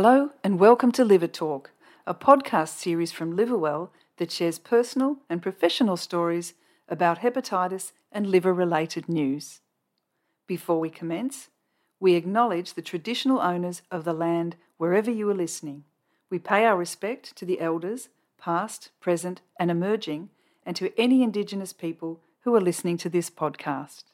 Hello, and welcome to Liver Talk, a podcast series from Liverwell that shares personal and professional stories about hepatitis and liver related news. Before we commence, we acknowledge the traditional owners of the land wherever you are listening. We pay our respect to the elders, past, present, and emerging, and to any Indigenous people who are listening to this podcast.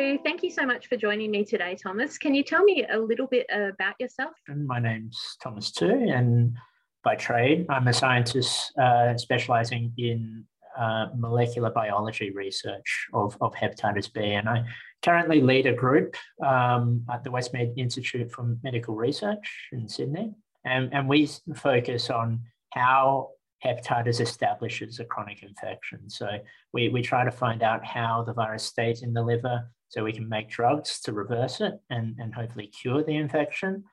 Thank you so much for joining me today, Thomas. Can you tell me a little bit about yourself? My name's Thomas Tu, and by trade, I'm a scientist uh, specializing in uh, molecular biology research of, of hepatitis B. And I currently lead a group um, at the Westmead Institute for Medical Research in Sydney. And, and we focus on how hepatitis establishes a chronic infection. So we, we try to find out how the virus stays in the liver so we can make drugs to reverse it and, and hopefully cure the infection.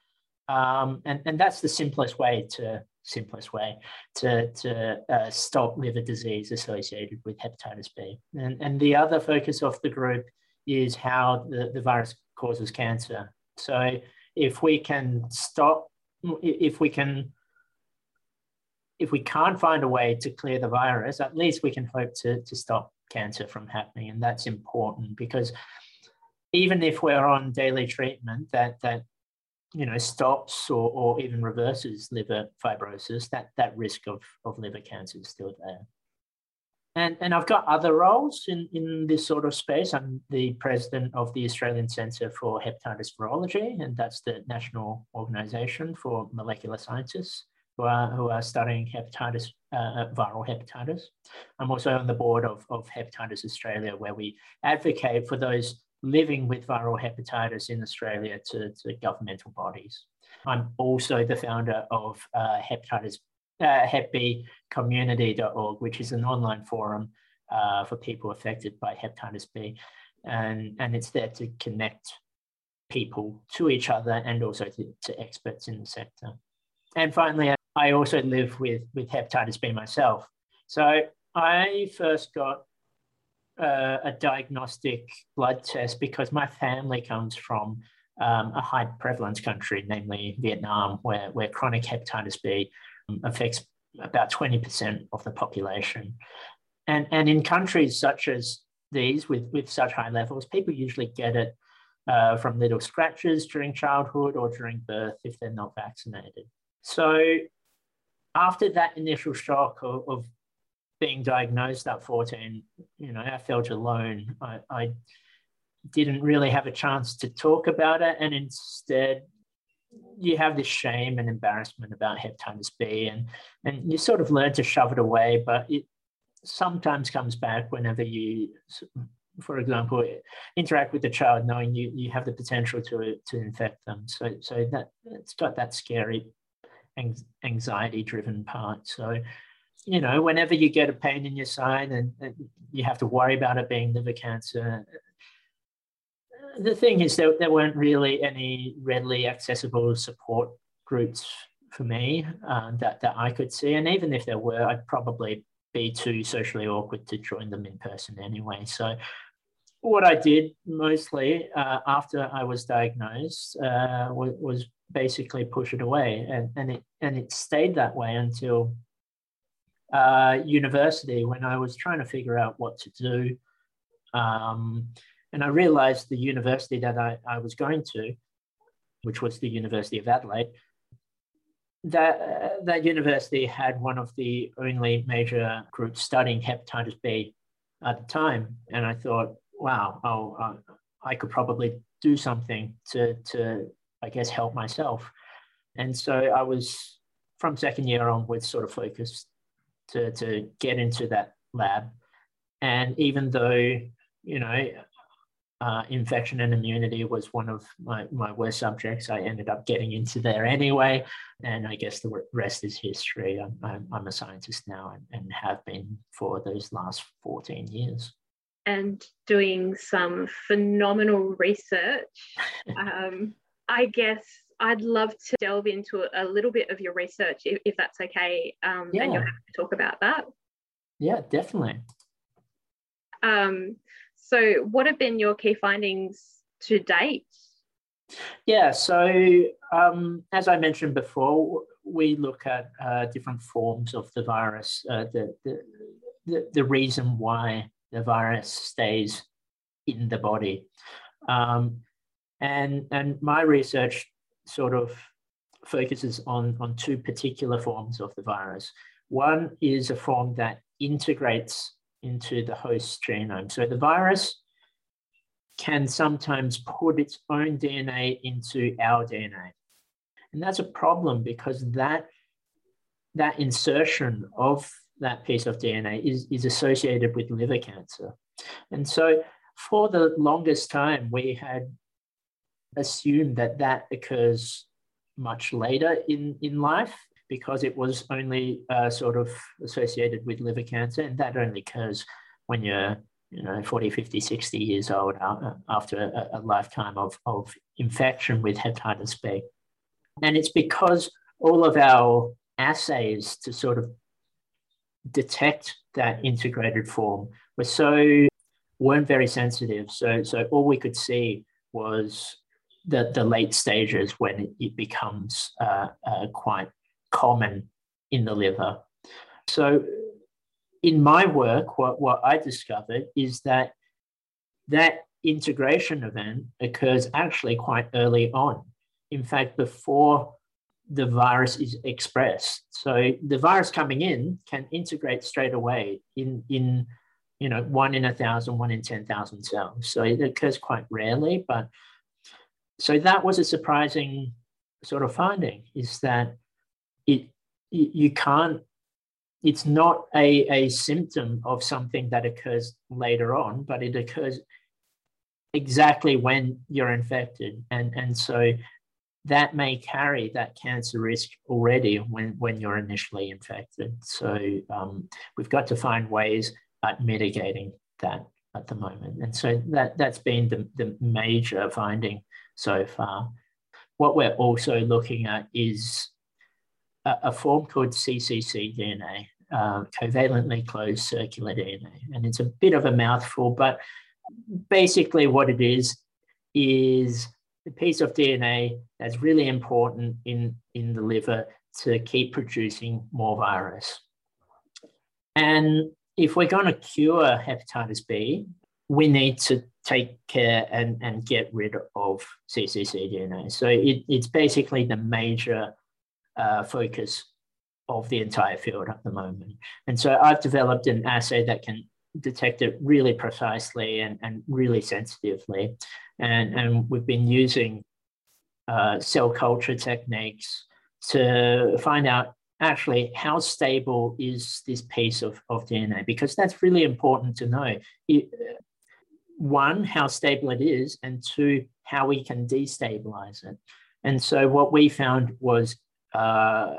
Um, and, and that's the simplest way to simplest way to, to uh, stop liver disease associated with hepatitis B. And, and the other focus of the group is how the, the virus causes cancer. So if we can stop, if we can if we can't find a way to clear the virus, at least we can hope to, to stop cancer from happening. And that's important because even if we're on daily treatment that, that you know, stops or, or even reverses liver fibrosis, that, that risk of, of liver cancer is still there. And, and I've got other roles in, in this sort of space. I'm the president of the Australian Centre for Hepatitis Virology, and that's the national organisation for molecular scientists who are, who are studying hepatitis, uh, viral hepatitis. I'm also on the board of, of Hepatitis Australia, where we advocate for those living with viral hepatitis in Australia to, to governmental bodies. I'm also the founder of uh, hepatitis uh, hepbcommunity.org, which is an online forum uh, for people affected by hepatitis B. And, and it's there to connect people to each other and also to, to experts in the sector. And finally, I also live with, with hepatitis B myself. So I first got uh, a diagnostic blood test because my family comes from um, a high prevalence country, namely Vietnam, where, where chronic hepatitis B affects about 20% of the population. And, and in countries such as these, with, with such high levels, people usually get it uh, from little scratches during childhood or during birth if they're not vaccinated. So, after that initial shock of, of being diagnosed at 14, you know, I felt alone. I, I didn't really have a chance to talk about it. And instead, you have this shame and embarrassment about hepatitis B, and and you sort of learn to shove it away, but it sometimes comes back whenever you, for example, interact with the child, knowing you you have the potential to to infect them. So so that it's got that scary anxiety driven part. So you know, whenever you get a pain in your side and, and, you have to worry about it being liver cancer, the thing is that there weren't really any readily accessible support groups for me uh, that, that I could see. And even if there were, I'd probably be too socially awkward to join them in person anyway. So what I did mostly uh, after I was diagnosed uh, was, was, basically push it away, and, and it and it stayed that way until uh, university when I was trying to figure out what to do. Um, and I realized the university that I, I was going to, which was the University of Adelaide, that, uh, that university had one of the only major groups studying hepatitis B at the time. And I thought, wow, oh, uh, I could probably do something to, to, I guess, help myself. And so I was, from second year onwards, sort of focused to, to get into that lab. And even though, you know, uh, infection and immunity was one of my, my worst subjects. I ended up getting into there anyway. And I guess the rest is history. I'm, I'm, I'm a scientist now and, and have been for those last 14 years. And doing some phenomenal research. um, I guess I'd love to delve into a little bit of your research if, if that's okay. Um, yeah. And you're happy to talk about that. Yeah, definitely. Um, So, what have been your key findings to date? Yeah, so um, as I mentioned before, we look at uh, different forms of the virus, uh, the, the, the, the, reason why the virus stays in the body. Um, and, and my research sort of focuses on, on two particular forms of the virus. One is a form that integrates into the host genome. So the virus can sometimes put its own DNA into our DNA. And that's a problem because that, that insertion of that piece of DNA is, is associated with liver cancer. And so for the longest time, we had assumed that that occurs much later in, in life because it was only uh, sort of associated with liver cancer, and that only occurs when you're you know 40 50 60 years old uh, after a, a lifetime of, of infection with hepatitis b. And it's because all of our assays to sort of detect that integrated form were so weren't very sensitive. So so all we could see was the, the late stages when it, becomes uh, uh, quite common in the liver. So, in my work, what, what I discovered is that that integration event occurs actually quite early on. In fact, before the virus is expressed. So the virus coming in can integrate straight away in, in you know, one in a thousand, one in 10,000 cells. So it occurs quite rarely, but so that was a surprising sort of finding is that it you can't it's not a, a symptom of something that occurs later on but it occurs exactly when you're infected. And and so that may carry that cancer risk already when when you're initially infected. So um, we've got to find ways at mitigating that at the moment. And so that that's been the, the major finding so far. What we're also looking at is a, a form called cccDNA, uh, covalently closed circular DNA. And it's a bit of a mouthful, but basically what it is is a piece of DNA that's really important in, in the liver to keep producing more virus. And if we're going to cure hepatitis B, we need to take care and, and get rid of cccDNA. So it, it's basically the major uh, focus of the entire field at the moment. And so I've developed an assay that can detect it really precisely and, and really sensitively. And, and we've been using uh, cell culture techniques to find out actually how stable is this piece of, of DNA because that's really important to know. It, one, how stable it is, and two, how we can destabilize it. And so what we found was, uh,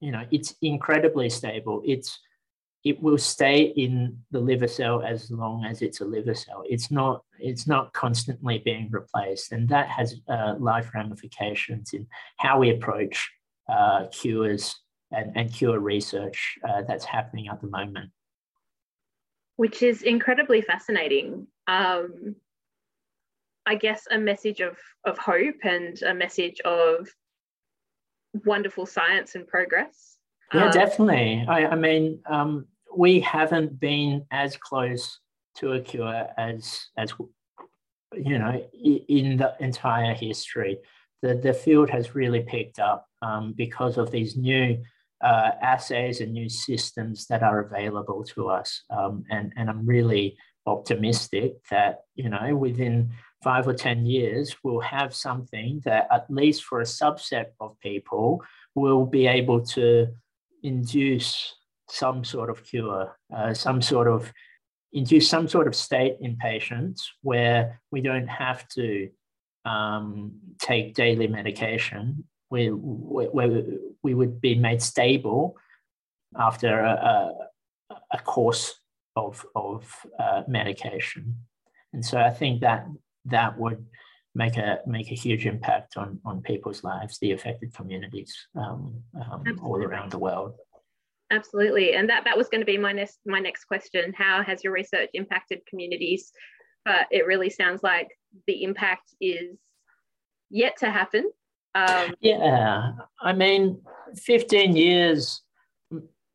you know, it's incredibly stable. It's it will stay in the liver cell as long as it's a liver cell. It's not it's not constantly being replaced, and that has uh, life ramifications in how we approach uh, cures and, and cure research uh, that's happening at the moment which is incredibly fascinating. Um, I guess a message of, of hope and a message of wonderful science and progress. Yeah, um, definitely. I, I mean, um, we haven't been as close to a cure as as you know in the entire history. The the field has really picked up um, because of these new uh, assays and new systems that are available to us. Um, and, and I'm really optimistic that, you know, within five or 10 years, we'll have something that, at least for a subset of people, will be able to induce some sort of cure, uh, some sort of induce some sort of state in patients where we don't have to um, take daily medication we, we, we would be made stable after a, a, a course of, of uh, medication. And so I think that that would make a make a huge impact on on people's lives, the affected communities um, um, all around the world. Absolutely, and that that was going to be my next my next question. How has your research impacted communities but it really sounds like the impact is yet to happen. Um, yeah, I mean, 15 years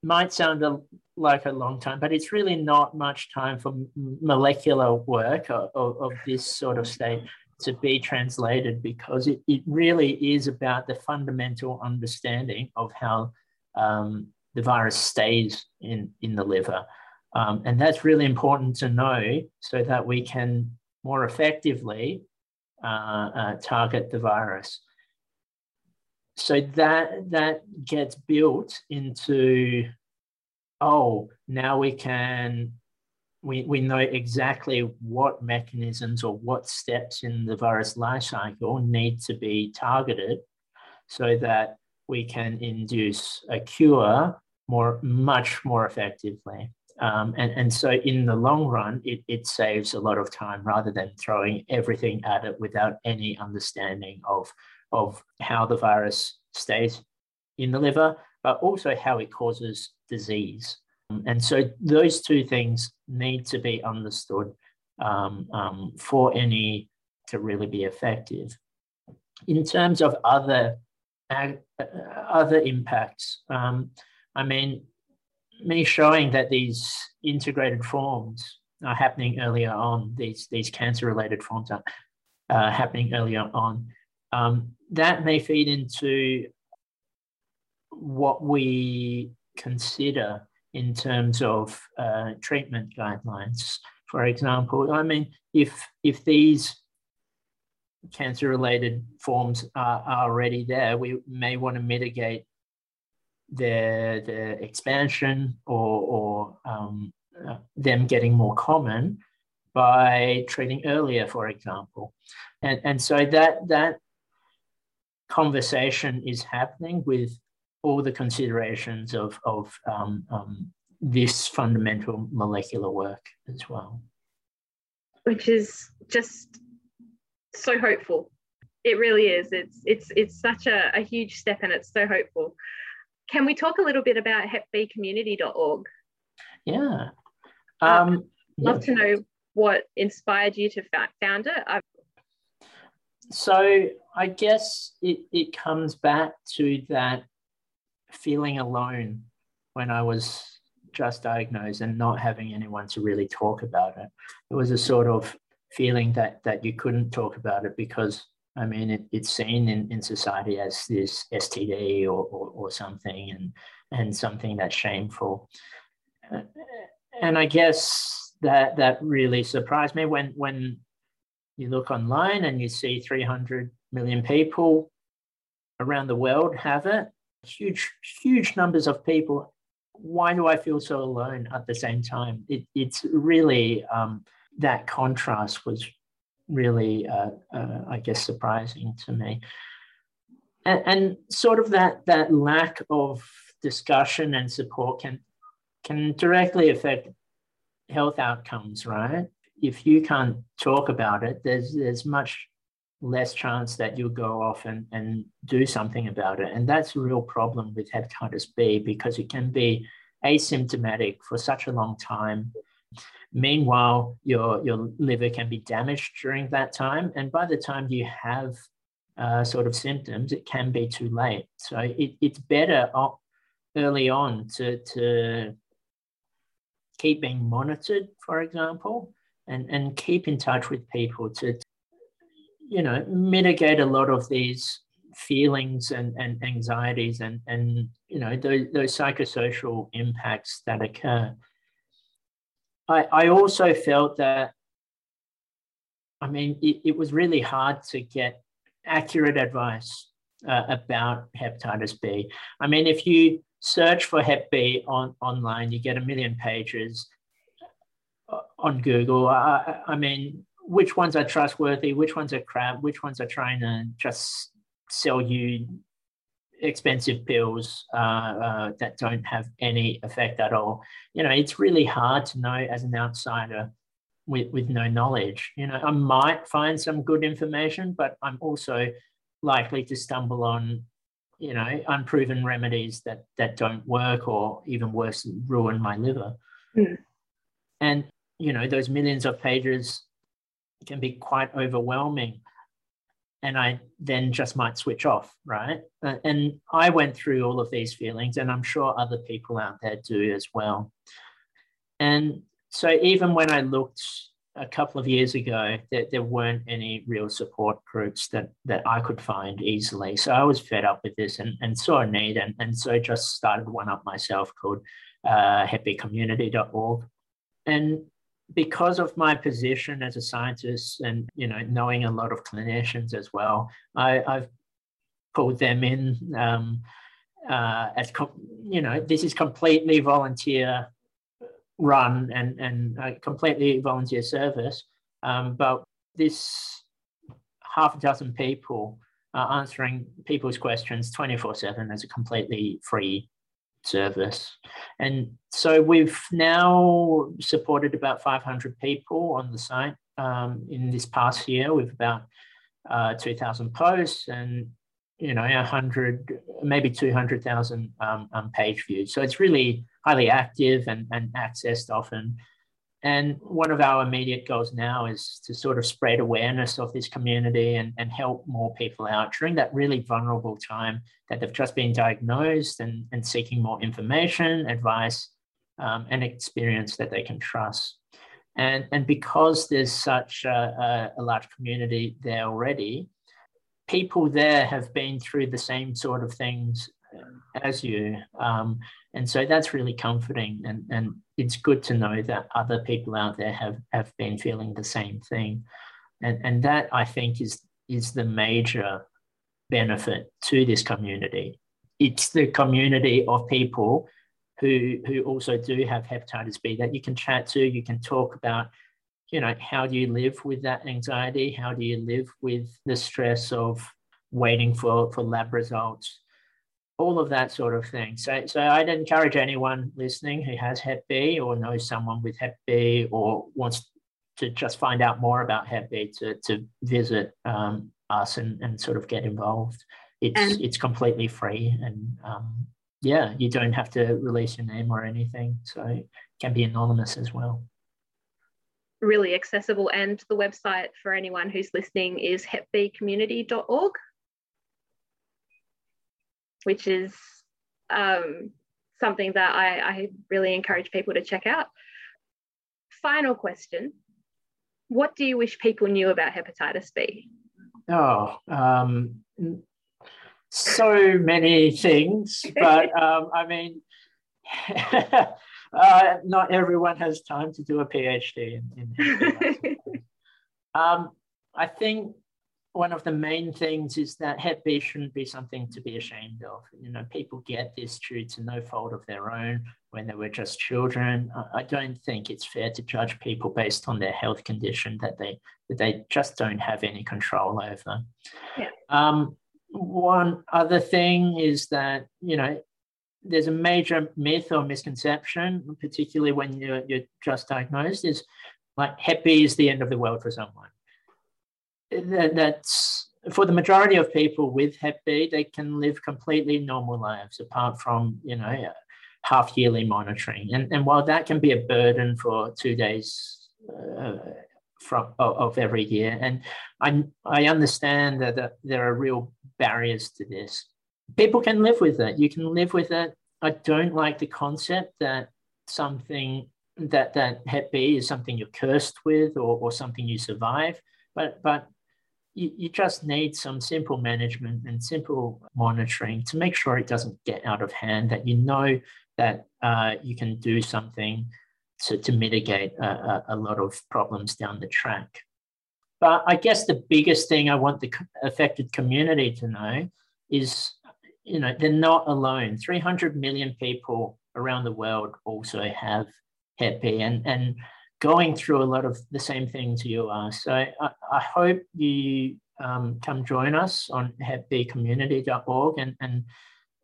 might sound a, like a long time, but it's really not much time for molecular work of, of, this sort of state to be translated because it, it really is about the fundamental understanding of how um, the virus stays in, in the liver. Um, and that's really important to know so that we can more effectively uh, uh, target the virus. So that that gets built into, oh, now we can we, we know exactly what mechanisms or what steps in the virus life cycle need to be targeted so that we can induce a cure more much more effectively. Um, and, and so in the long run, it, it saves a lot of time rather than throwing everything at it without any understanding of, of how the virus stays in the liver, but also how it causes disease. And so those two things need to be understood um, um, for any to really be effective. In terms of other uh, other impacts, um, I mean, me showing that these integrated forms are happening earlier on, these, these cancer-related forms are uh, happening earlier on, um, that may feed into what we consider in terms of uh, treatment guidelines. For example, I mean, if if these cancer-related forms are, are already there, we may want to mitigate their, their expansion or, or um, uh, them getting more common by treating earlier, for example. And, and so that, that conversation is happening with all the considerations of, of um, um, this fundamental molecular work as well. Which is just so hopeful. It really is. It's it's it's such a, a huge step and it's so hopeful. Can we talk a little bit about hepbcommunity.org? Yeah. Um, um, love yeah. to know what inspired you to found it. I've... So I guess it, it comes back to that feeling alone when I was just diagnosed and not having anyone to really talk about it. It was a sort of feeling that that you couldn't talk about it because I mean, it, it's seen in, in society as this STD or, or, or something and, and something that's shameful. Uh, and I guess that that really surprised me when, when you look online and you see 300 million people around the world have it, huge, huge numbers of people. Why do I feel so alone at the same time? It, it's really um, that contrast was really, uh, uh, I guess, surprising to me. And, and, sort of that that lack of discussion and support can can directly affect health outcomes, right? If you can't talk about it, there's there's much less chance that you'll go off and, and do something about it. And that's a real problem with hepatitis B because it can be asymptomatic for such a long time Meanwhile, your, your liver can be damaged during that time. And by the time you have uh, sort of symptoms, it can be too late. So it, it's better early on to, to keep being monitored, for example, and, and keep in touch with people to, you know, mitigate a lot of these feelings and, and anxieties and, and you know, those, those psychosocial impacts that occur. I, I also felt that, I mean, it, it was really hard to get accurate advice uh, about hepatitis B. I mean, if you search for Hep B on online, you get a million pages on Google. I, I mean, which ones are trustworthy? Which ones are crap? Which ones are trying to just sell you expensive pills uh, uh, that don't have any effect at all. You know, it's really hard to know as an outsider with, with no knowledge. You know, I might find some good information, but I'm also likely to stumble on, you know, unproven remedies that that don't work or even worse, ruin my liver. Mm. And you know, those millions of pages can be quite overwhelming and I then just might switch off, right? Uh, and I went through all of these feelings, and I'm sure other people out there do as well. And so, even when I looked a couple of years ago, there, there weren't any real support groups that that I could find easily. So I was fed up with this and, and saw a need, and, and so just started one up myself called uh, hepbcommunity.org. And because of my position as a scientist and you know knowing a lot of clinicians as well, I, have pulled them in um, uh, as com- you know this is completely volunteer run and and a completely volunteer service, um, but this half a dozen people are answering people's questions 24 7 as a completely free service. And so we've now supported about 500 people on the site um, in this past year with about uh, 2,000 posts and you know 100 maybe 200,000 um, um, page views. So it's really highly active and, and accessed often. And one of our immediate goals now is to sort of spread awareness of this community and, and help more people out during that really vulnerable time that they've just been diagnosed and, and seeking more information, advice, um, and experience that they can trust. And, and because there's such a, a, a large community there already, people there have been through the same sort of things as you. Um, and so that's really comforting. And, and it's good to know that other people out there have, have been feeling the same thing. And, and that I think is, is the major benefit to this community. It's the community of people who, who also do have hepatitis B that you can chat to, you can talk about, you know, how do you live with that anxiety? How do you live with the stress of waiting for, for lab results? All of that sort of thing. So, so I'd encourage anyone listening who has Hep B or knows someone with Hep B or wants to just find out more about Hep B to, to visit um, us and, and sort of get involved. It's and, it's completely free and um, yeah, you don't have to release your name or anything. So it can be anonymous as well. Really accessible. And the website for anyone who's listening is hepbcommunity.org which is um, something that I, I really encourage people to check out. Final question What do you wish people knew about hepatitis B? Oh, um, so many things, but um, I mean, uh, not everyone has time to do a PhD in, in um, I think one of the main things is that Hep B shouldn't be something to be ashamed of. You know, people get this due to no fault of their own when they were just children. I don't think it's fair to judge people based on their health condition that they that they just don't have any control over. Yeah. Um, one other thing is that you know there's a major myth or misconception, particularly when you're, you're just diagnosed, is like Hep B is the end of the world for someone that's for the majority of people with Hep B, they can live completely normal lives apart from, you know, half yearly monitoring. And, and while that can be a burden for two days uh, from of, of, every year, and I, I understand that, that there are real barriers to this. People can live with it. You can live with it. I don't like the concept that something that that Hep B is something you're cursed with or, or something you survive. But but you, you just need some simple management and simple monitoring to make sure it doesn't get out of hand, that you know that uh, you can do something to, to mitigate a, a, lot of problems down the track. But I guess the biggest thing I want the affected community to know is, you know, they're not alone. 300 million people around the world also have Hep and and going through a lot of the same things you are. So I, I hope you um, come join us on hepbcommunity.org and, and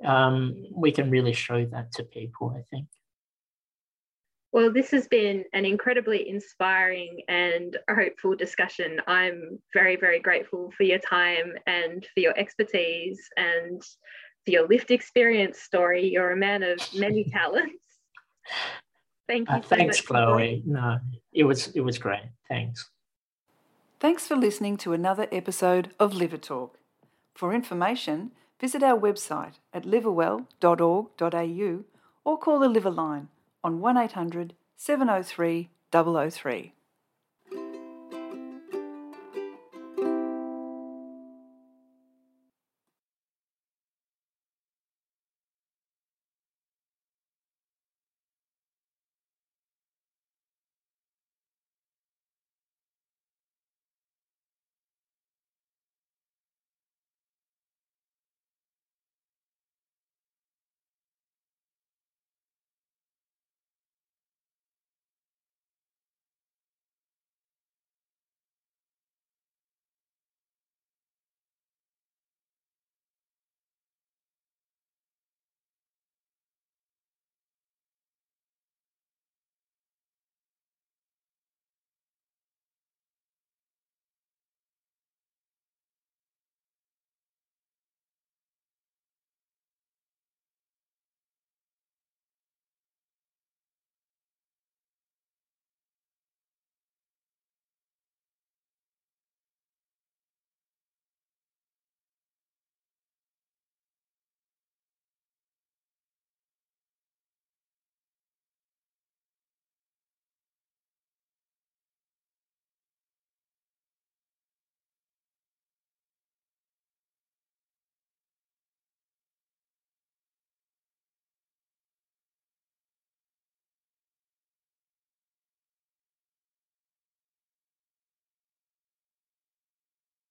um, we can really show that to people, I think. Well, this has been an incredibly inspiring and hopeful discussion. I'm very, very grateful for your time and for your expertise and for your lived experience story. You're a man of many talents. Thank you. Uh, so thanks, Chloe. No, it was it was great. Thanks. Thanks for listening to another episode of Liver Talk. For information, visit our website at liverwell.org.au or call the Liver line on 1800 703 003.